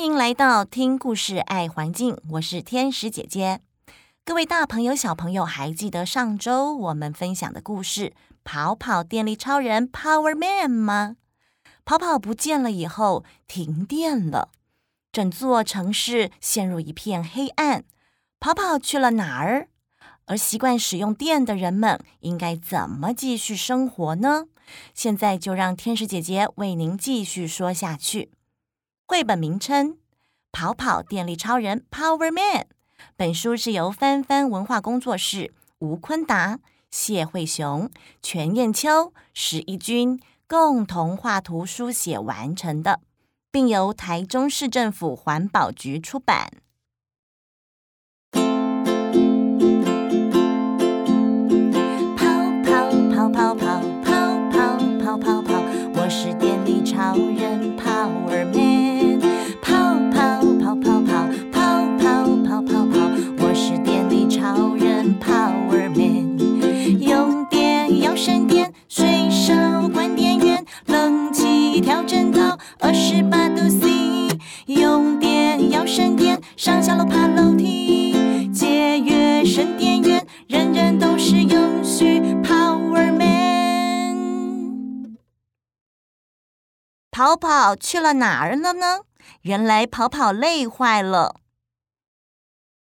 欢迎来到听故事爱环境，我是天使姐姐。各位大朋友、小朋友，还记得上周我们分享的故事《跑跑电力超人 Power Man》吗？跑跑不见了以后，停电了，整座城市陷入一片黑暗。跑跑去了哪儿？而习惯使用电的人们应该怎么继续生活呢？现在就让天使姐姐为您继续说下去。绘本名称：《跑跑电力超人 Power Man》。本书是由翻翻文化工作室吴坤达、谢慧雄、全燕秋、史一君共同画图书写完成的，并由台中市政府环保局出版。跑跑去了哪儿了呢？原来跑跑累坏了，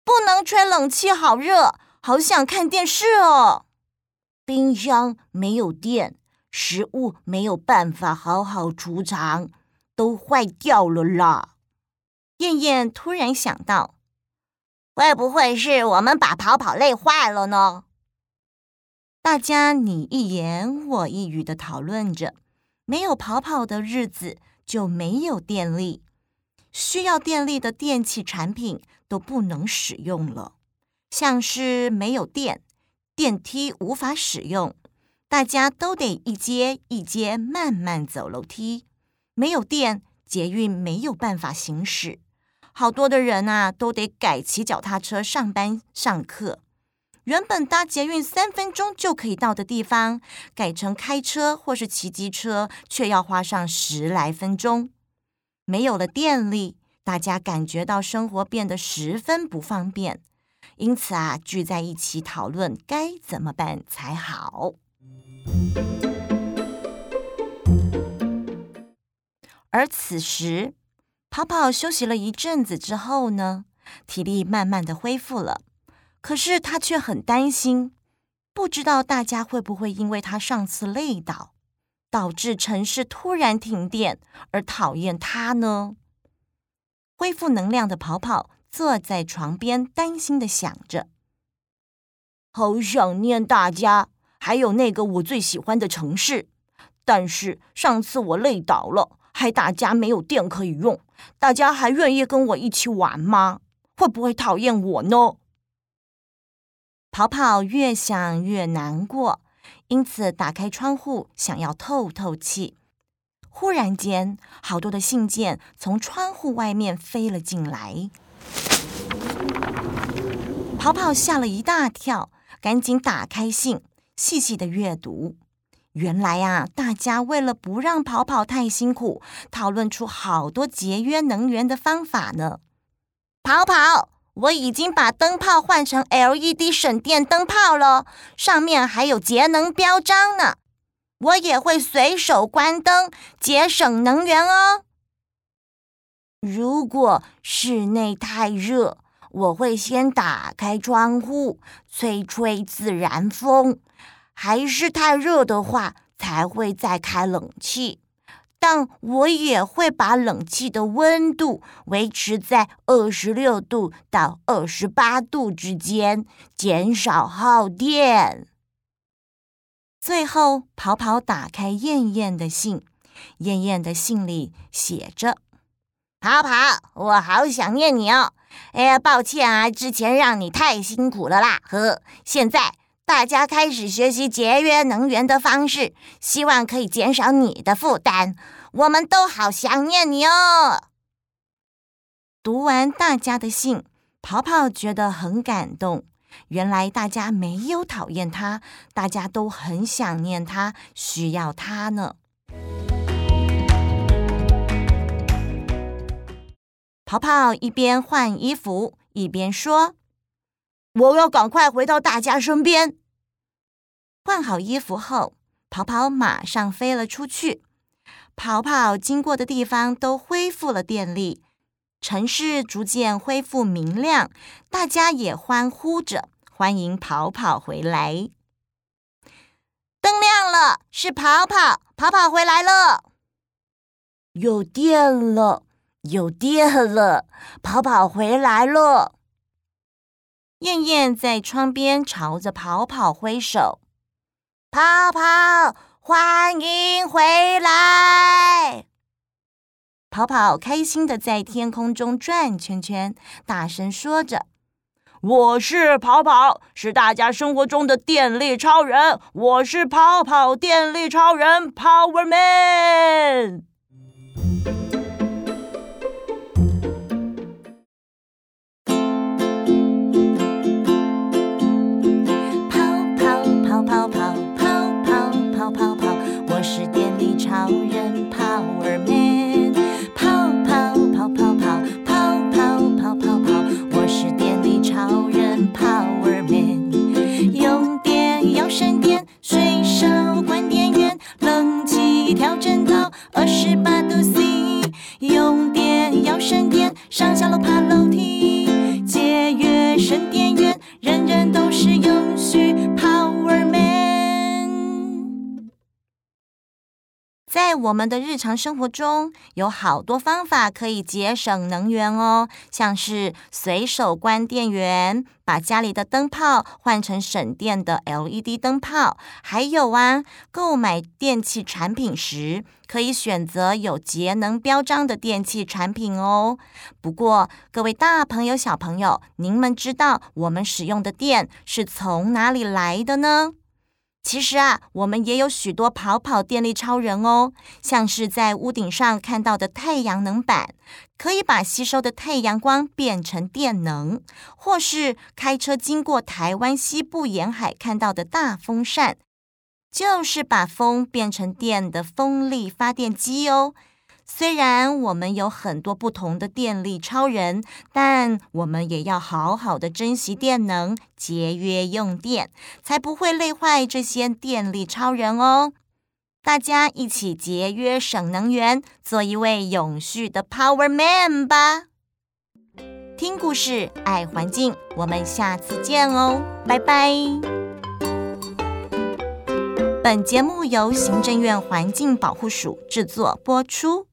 不能吹冷气，好热，好想看电视哦。冰箱没有电，食物没有办法好好储藏，都坏掉了啦。燕燕突然想到，会不会是我们把跑跑累坏了呢？大家你一言我一语的讨论着。没有跑跑的日子，就没有电力，需要电力的电器产品都不能使用了，像是没有电，电梯无法使用，大家都得一阶一阶慢慢走楼梯。没有电，捷运没有办法行驶，好多的人啊都得改骑脚踏车上班上课。原本搭捷运三分钟就可以到的地方，改成开车或是骑机车，却要花上十来分钟。没有了电力，大家感觉到生活变得十分不方便，因此啊，聚在一起讨论该怎么办才好。而此时，跑跑休息了一阵子之后呢，体力慢慢的恢复了。可是他却很担心，不知道大家会不会因为他上次累倒，导致城市突然停电而讨厌他呢？恢复能量的跑跑坐在床边，担心的想着：好想念大家，还有那个我最喜欢的城市。但是上次我累倒了，害大家没有电可以用，大家还愿意跟我一起玩吗？会不会讨厌我呢？跑跑越想越难过，因此打开窗户想要透透气。忽然间，好多的信件从窗户外面飞了进来，跑跑吓了一大跳，赶紧打开信，细细的阅读。原来啊，大家为了不让跑跑太辛苦，讨论出好多节约能源的方法呢。跑跑。我已经把灯泡换成 LED 省电灯泡了，上面还有节能标章呢。我也会随手关灯，节省能源哦。如果室内太热，我会先打开窗户，吹吹自然风；还是太热的话，才会再开冷气。但我也会把冷气的温度维持在二十六度到二十八度之间，减少耗电。最后，跑跑打开燕燕的信，燕燕的信里写着：“跑跑，我好想念你哦！哎呀，抱歉啊，之前让你太辛苦了啦。呵，现在大家开始学习节约能源的方式，希望可以减少你的负担。”我们都好想念你哦！读完大家的信，跑跑觉得很感动。原来大家没有讨厌他，大家都很想念他，需要他呢。跑跑一边换衣服，一边说：“我要赶快回到大家身边。”换好衣服后，跑跑马上飞了出去。跑跑经过的地方都恢复了电力，城市逐渐恢复明亮，大家也欢呼着欢迎跑跑回来。灯亮了，是跑跑，跑跑回来了。有电了，有电了，跑跑回来了。燕燕在窗边朝着跑跑挥手。跑跑，欢迎回来！跑跑开心的在天空中转圈圈，大声说着：“我是跑跑，是大家生活中的电力超人。我是跑跑电力超人，Power Man。”在我们的日常生活中，有好多方法可以节省能源哦，像是随手关电源，把家里的灯泡换成省电的 LED 灯泡，还有啊，购买电器产品时可以选择有节能标章的电器产品哦。不过，各位大朋友、小朋友，您们知道我们使用的电是从哪里来的呢？其实啊，我们也有许多跑跑电力超人哦，像是在屋顶上看到的太阳能板，可以把吸收的太阳光变成电能；或是开车经过台湾西部沿海看到的大风扇，就是把风变成电的风力发电机哦。虽然我们有很多不同的电力超人，但我们也要好好的珍惜电能，节约用电，才不会累坏这些电力超人哦。大家一起节约省能源，做一位永续的 Power Man 吧！听故事，爱环境，我们下次见哦，拜拜。本节目由行政院环境保护署制作播出。